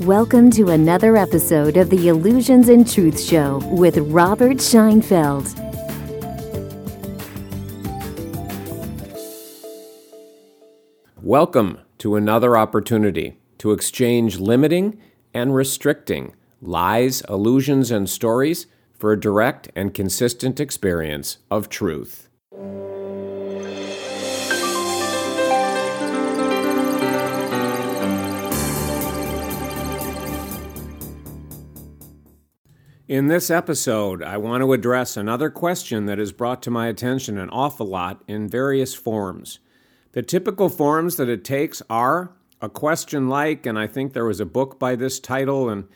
Welcome to another episode of the Illusions and Truth Show with Robert Scheinfeld. Welcome to another opportunity to exchange limiting and restricting lies, illusions, and stories for a direct and consistent experience of truth. In this episode, I want to address another question that has brought to my attention an awful lot in various forms. The typical forms that it takes are a question like, and I think there was a book by this title, and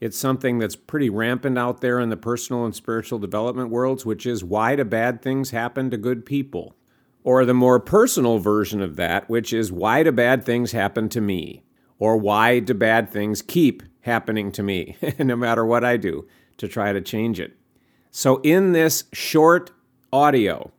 it's something that's pretty rampant out there in the personal and spiritual development worlds, which is why do bad things happen to good people? Or the more personal version of that, which is why do bad things happen to me? Or why do bad things keep happening to me, no matter what I do? To try to change it. So, in this short audio,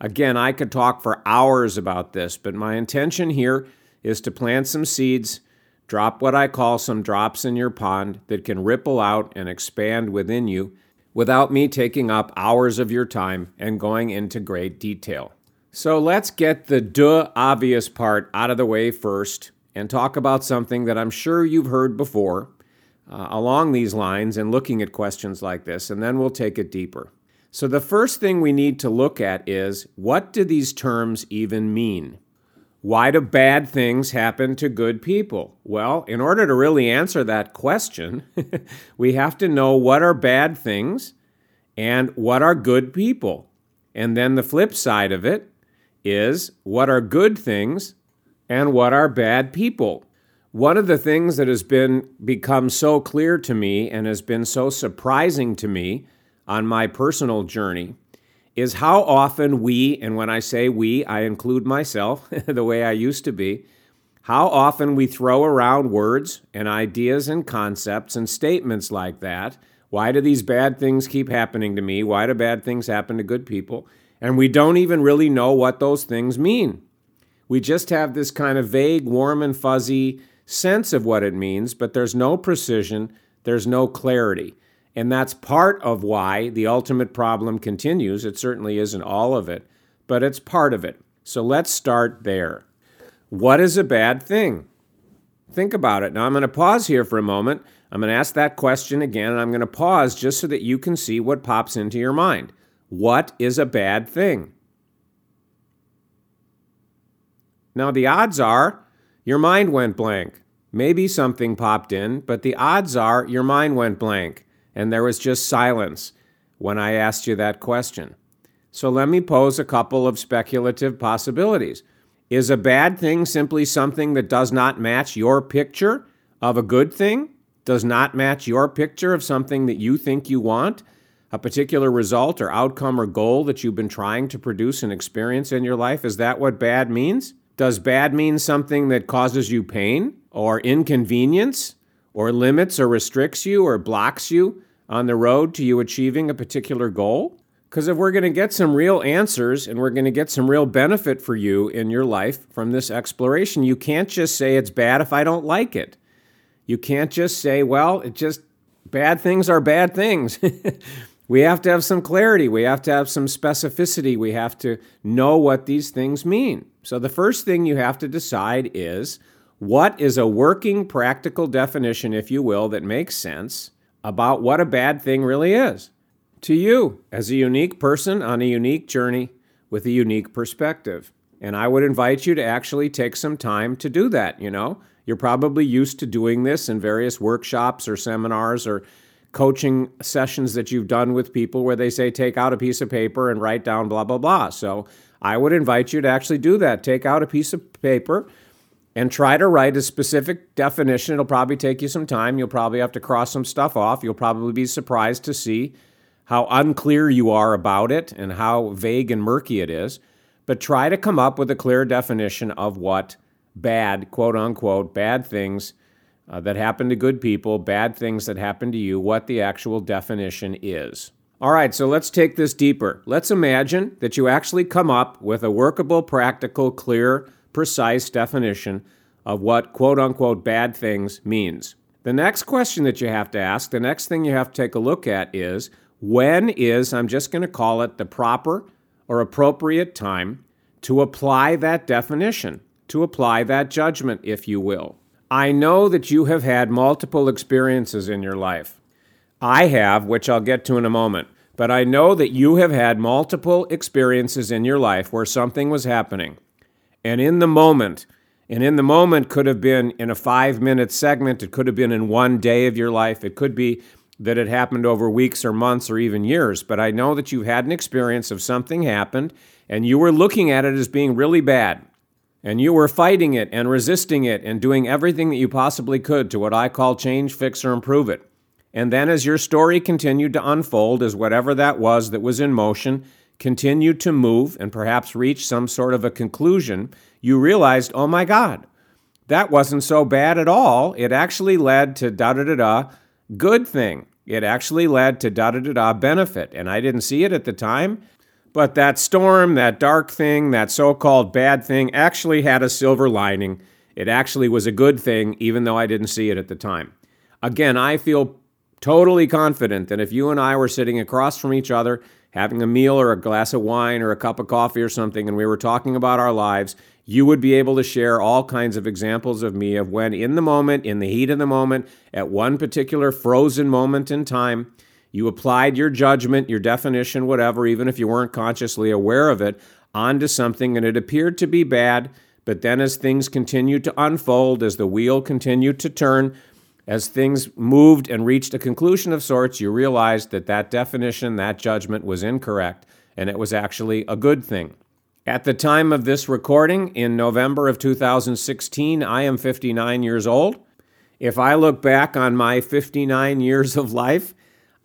again, I could talk for hours about this, but my intention here is to plant some seeds, drop what I call some drops in your pond that can ripple out and expand within you without me taking up hours of your time and going into great detail. So, let's get the duh obvious part out of the way first and talk about something that I'm sure you've heard before uh, along these lines and looking at questions like this, and then we'll take it deeper. So, the first thing we need to look at is what do these terms even mean? Why do bad things happen to good people? Well, in order to really answer that question, we have to know what are bad things and what are good people. And then the flip side of it is what are good things and what are bad people. One of the things that has been become so clear to me and has been so surprising to me on my personal journey is how often we, and when I say we, I include myself, the way I used to be, how often we throw around words and ideas and concepts and statements like that. Why do these bad things keep happening to me? Why do bad things happen to good people? And we don't even really know what those things mean. We just have this kind of vague, warm, and fuzzy sense of what it means, but there's no precision, there's no clarity. And that's part of why the ultimate problem continues. It certainly isn't all of it, but it's part of it. So let's start there. What is a bad thing? Think about it. Now, I'm going to pause here for a moment. I'm going to ask that question again, and I'm going to pause just so that you can see what pops into your mind. What is a bad thing? Now, the odds are your mind went blank. Maybe something popped in, but the odds are your mind went blank and there was just silence when I asked you that question. So let me pose a couple of speculative possibilities. Is a bad thing simply something that does not match your picture of a good thing? Does not match your picture of something that you think you want? A particular result or outcome or goal that you've been trying to produce and experience in your life? Is that what bad means? Does bad mean something that causes you pain or inconvenience or limits or restricts you or blocks you on the road to you achieving a particular goal? Because if we're going to get some real answers and we're going to get some real benefit for you in your life from this exploration, you can't just say it's bad if I don't like it. You can't just say, well, it just bad things are bad things. we have to have some clarity. We have to have some specificity. We have to know what these things mean. So, the first thing you have to decide is what is a working, practical definition, if you will, that makes sense about what a bad thing really is to you as a unique person on a unique journey with a unique perspective. And I would invite you to actually take some time to do that. You know, you're probably used to doing this in various workshops or seminars or coaching sessions that you've done with people where they say, take out a piece of paper and write down blah, blah, blah. So I would invite you to actually do that. Take out a piece of paper and try to write a specific definition. It'll probably take you some time. You'll probably have to cross some stuff off. You'll probably be surprised to see how unclear you are about it and how vague and murky it is. But try to come up with a clear definition of what bad, quote unquote, bad things uh, that happen to good people, bad things that happen to you, what the actual definition is. All right, so let's take this deeper. Let's imagine that you actually come up with a workable, practical, clear, precise definition of what quote unquote bad things means. The next question that you have to ask, the next thing you have to take a look at is when is, I'm just going to call it the proper or appropriate time to apply that definition, to apply that judgment, if you will. I know that you have had multiple experiences in your life. I have, which I'll get to in a moment, but I know that you have had multiple experiences in your life where something was happening. And in the moment, and in the moment could have been in a five minute segment, it could have been in one day of your life, it could be that it happened over weeks or months or even years. But I know that you've had an experience of something happened and you were looking at it as being really bad. And you were fighting it and resisting it and doing everything that you possibly could to what I call change, fix, or improve it. And then as your story continued to unfold, as whatever that was that was in motion continued to move and perhaps reach some sort of a conclusion, you realized, oh my God, that wasn't so bad at all. It actually led to da da da da, good thing. It actually led to da da da da benefit. And I didn't see it at the time. But that storm, that dark thing, that so called bad thing actually had a silver lining. It actually was a good thing, even though I didn't see it at the time. Again, I feel totally confident that if you and I were sitting across from each other, having a meal or a glass of wine or a cup of coffee or something, and we were talking about our lives, you would be able to share all kinds of examples of me of when, in the moment, in the heat of the moment, at one particular frozen moment in time, you applied your judgment, your definition, whatever, even if you weren't consciously aware of it, onto something and it appeared to be bad. But then, as things continued to unfold, as the wheel continued to turn, as things moved and reached a conclusion of sorts, you realized that that definition, that judgment was incorrect, and it was actually a good thing. At the time of this recording, in November of 2016, I am 59 years old. If I look back on my 59 years of life,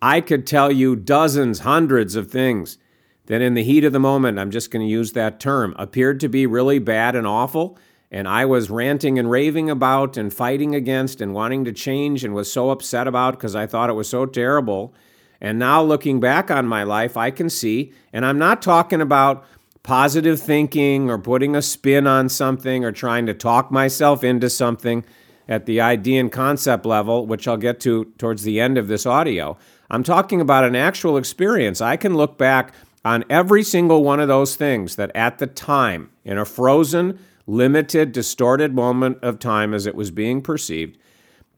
I could tell you dozens, hundreds of things that in the heat of the moment, I'm just going to use that term, appeared to be really bad and awful. And I was ranting and raving about and fighting against and wanting to change and was so upset about because I thought it was so terrible. And now looking back on my life, I can see, and I'm not talking about positive thinking or putting a spin on something or trying to talk myself into something at the idea and concept level, which I'll get to towards the end of this audio. I'm talking about an actual experience. I can look back on every single one of those things that at the time, in a frozen, limited, distorted moment of time as it was being perceived,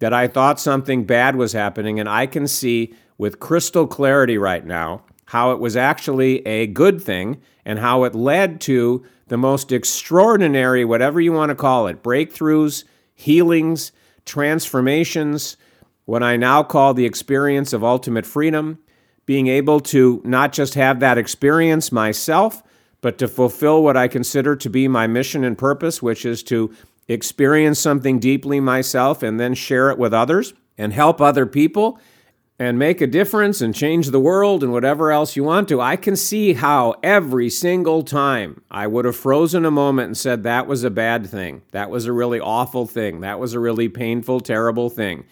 that I thought something bad was happening, and I can see with crystal clarity right now how it was actually a good thing and how it led to the most extraordinary, whatever you want to call it, breakthroughs, healings, transformations, what I now call the experience of ultimate freedom, being able to not just have that experience myself, but to fulfill what I consider to be my mission and purpose, which is to experience something deeply myself and then share it with others and help other people and make a difference and change the world and whatever else you want to. I can see how every single time I would have frozen a moment and said that was a bad thing. That was a really awful thing. That was a really painful, terrible thing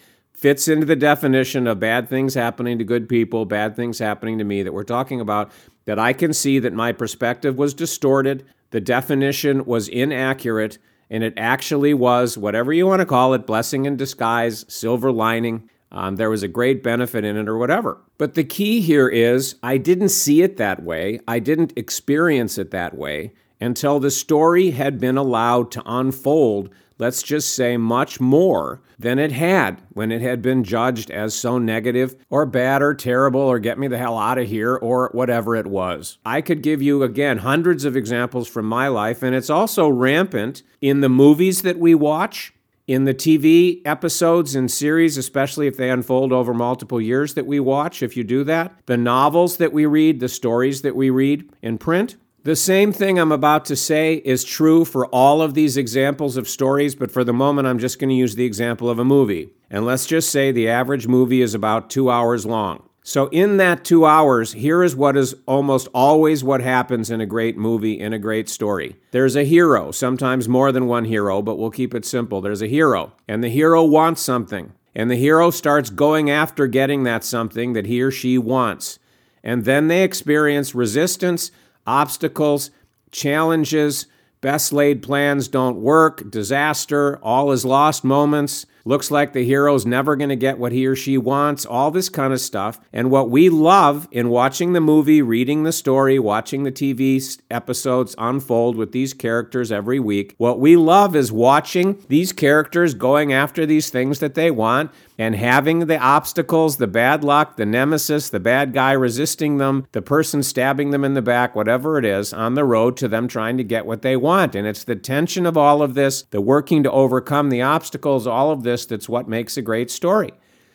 fits into the definition of bad things happening to good people, bad things happening to me that we're talking about, that I can see that my perspective was distorted, the definition was inaccurate, and it actually was, whatever you want to call it, blessing in disguise, silver lining. Um, there was a great benefit in it or whatever. But the key here is I didn't see it that way. I didn't experience it that way until the story had been allowed to unfold let's just say, much more than it had when it had been judged as so negative or bad or terrible or get me the hell out of here or whatever it was. I could give you, again, hundreds of examples from my life, and it's also rampant in the movies that we watch. In the TV episodes and series, especially if they unfold over multiple years that we watch, if you do that, the novels that we read, the stories that we read in print, the same thing I'm about to say is true for all of these examples of stories, but for the moment, I'm just going to use the example of a movie. And let's just say the average movie is about two hours long. So, in that two hours, here is what is almost always what happens in a great movie, in a great story. There's a hero, sometimes more than one hero, but we'll keep it simple. There's a hero, and the hero wants something. And the hero starts going after getting that something that he or she wants. And then they experience resistance obstacles, challenges, best laid plans don't work, disaster, all is lost moments, Looks like the hero's never going to get what he or she wants, all this kind of stuff. And what we love in watching the movie, reading the story, watching the TV episodes unfold with these characters every week, what we love is watching these characters going after these things that they want and having the obstacles, the bad luck, the nemesis, the bad guy resisting them, the person stabbing them in the back, whatever it is, on the road to them trying to get what they want. And it's the tension of all of this, the working to overcome the obstacles, all of this, that's what makes a great story.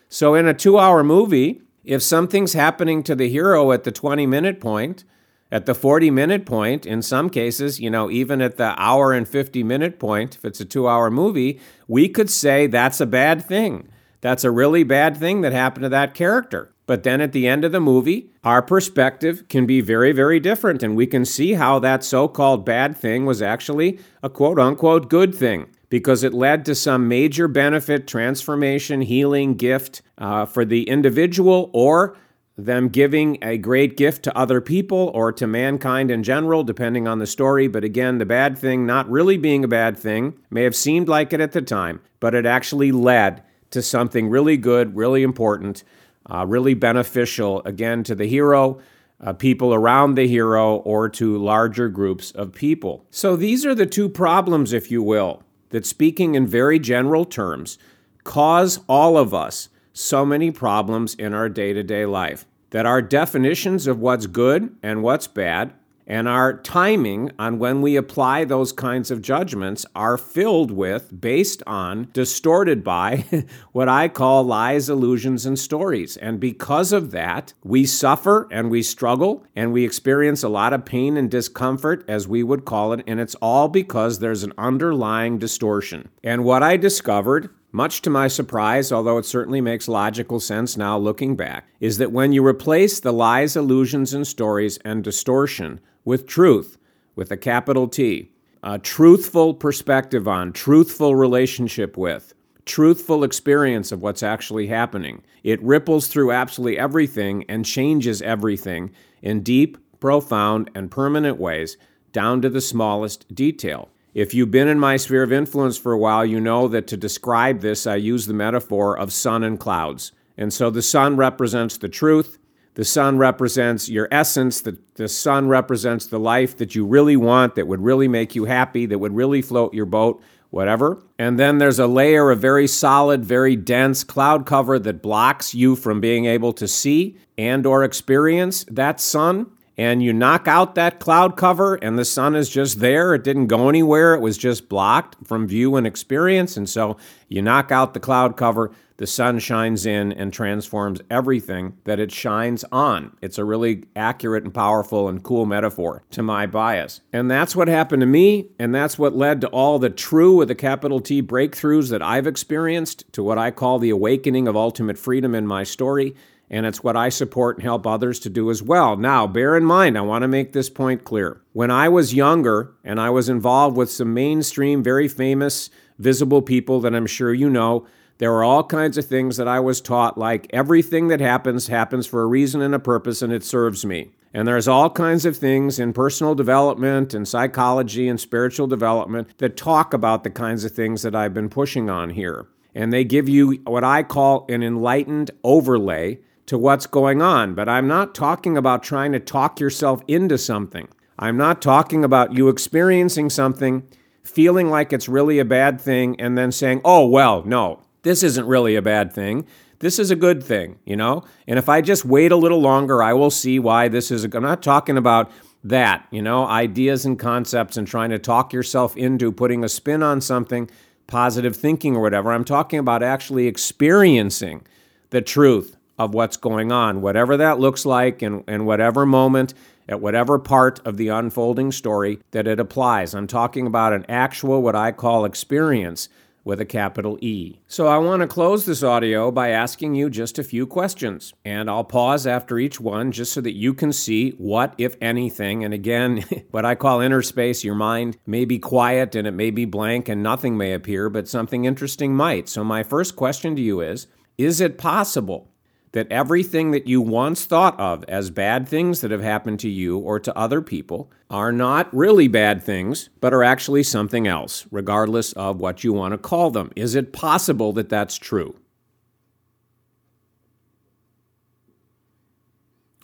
So in a two hour movie, if something's happening to the hero at the 20 minute point, at the 40 minute point, in some cases, you know, even at the hour and 50 minute point, if it's a two hour movie, we could say that's a bad thing. That's a really bad thing that happened to that character. But then at the end of the movie, our perspective can be very, very different, and we can see how that so called bad thing was actually a quote unquote good thing because it led to some major benefit, transformation, healing, gift uh, for the individual or them giving a great gift to other people or to mankind in general, depending on the story. But again, the bad thing not really being a bad thing may have seemed like it at the time, but it actually led to something really good, really important, uh, really beneficial, again, to the hero, uh, people around the hero, or to larger groups of people. So these are the two problems, if you will, that speaking in very general terms, cause all of us so many problems in our day to day life. That our definitions of what's good and what's bad and our timing on when we apply those kinds of judgments are filled with, based on, distorted by what I call lies, illusions, and stories. And because of that, we suffer and we struggle and we experience a lot of pain and discomfort, as we would call it. And it's all because there's an underlying distortion. And what I discovered much to my surprise, although it certainly makes logical sense now looking back, is that when you replace the lies, illusions, and stories and distortion with truth, with a capital T, a truthful perspective on, truthful relationship with, truthful experience of what's actually happening. It ripples through absolutely everything and changes everything in deep, profound, and permanent ways, down to the smallest detail. If you've been in my sphere of influence for a while, you know that to describe this, I use the metaphor of sun and clouds. And so the sun represents the truth, the sun represents your essence. The, the sun represents the life that you really want, that would really make you happy, that would really float your boat, whatever. And then there's a layer of very solid, very dense cloud cover that blocks you from being able to see and or experience that sun and you knock out that cloud cover and the sun is just there. It didn't go anywhere. It was just blocked from view and experience. And so you knock out the cloud cover, the sun shines in and transforms everything that it shines on. It's a really accurate and powerful and cool metaphor to my bias. And that's what happened to me. And that's what led to all the true with a capital T breakthroughs that I've experienced, to what I call the awakening of ultimate freedom in my story and it's what I support and help others to do as well. Now, bear in mind, I want to make this point clear. When I was younger and I was involved with some mainstream, very famous, visible people that I'm sure you know, there were all kinds of things that I was taught, like everything that happens happens for a reason and a purpose, and it serves me. And there's all kinds of things in personal development and psychology and spiritual development that talk about the kinds of things that I've been pushing on here. And they give you what I call an enlightened overlay to what's going on. But I'm not talking about trying to talk yourself into something. I'm not talking about you experiencing something, feeling like it's really a bad thing, and then saying, oh, well, no, this isn't really a bad thing. This is a good thing, you know? And if I just wait a little longer, I will see why this is. A, I'm not talking about that, you know, ideas and concepts and trying to talk yourself into putting a spin on something, positive thinking or whatever. I'm talking about actually experiencing the truth of what's going on, whatever that looks like, and, whatever moment, at whatever part of the unfolding story that it applies. I'm talking about an actual, what I call experience with a capital E. So I want to close this audio by asking you just a few questions, and I'll pause after each one just so that you can see what, if anything, and again, what I call inner space, your mind may be quiet and it may be blank and nothing may appear, but something interesting might. So my first question to you is Is it possible that everything that you once thought of as bad things that have happened to you or to other people are not really bad things, but are actually something else, regardless of what you want to call them. Is it possible that that's true?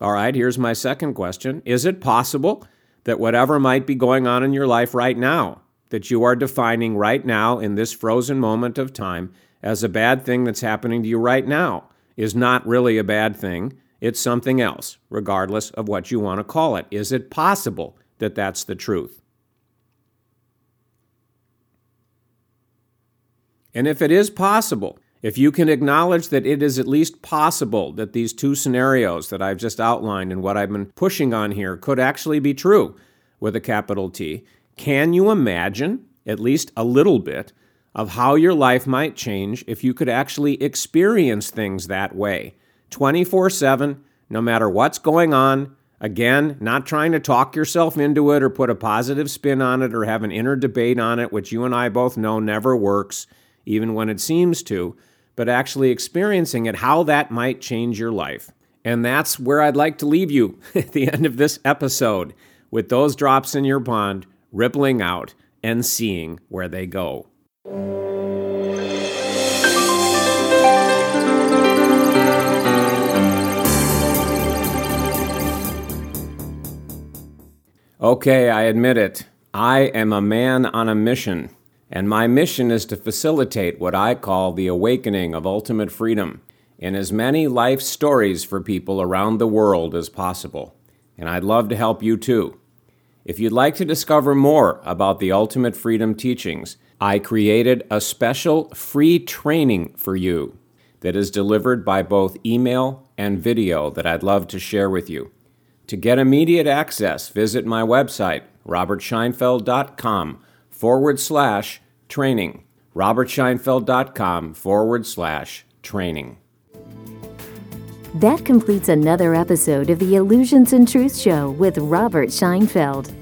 All right, here's my second question Is it possible that whatever might be going on in your life right now, that you are defining right now in this frozen moment of time as a bad thing that's happening to you right now, is not really a bad thing? It's something else, regardless of what you want to call it. Is it possible that that's the truth? And if it is possible, if you can acknowledge that it is at least possible that these two scenarios that I've just outlined and what I've been pushing on here could actually be true with a capital T, can you imagine, at least a little bit, of how your life might change if you could actually experience things that way 24 7, no matter what's going on? Again, not trying to talk yourself into it or put a positive spin on it or have an inner debate on it, which you and I both know never works, even when it seems to but actually experiencing it, how that might change your life. And that's where I'd like to leave you at the end of this episode with those drops in your pond rippling out and seeing where they go. Okay, I admit it. I am a man on a mission and my mission is to facilitate what I call the awakening of ultimate freedom in as many life stories for people around the world as possible. And I'd love to help you too. If you'd like to discover more about the Ultimate Freedom teachings, I created a special free training for you that is delivered by both email and video that I'd love to share with you. To get immediate access, visit my website, robertscheinfeld.com forward slash training. robertscheinfeld.com forward slash training. That completes another episode of the Illusions and Truth Show with Robert Scheinfeld.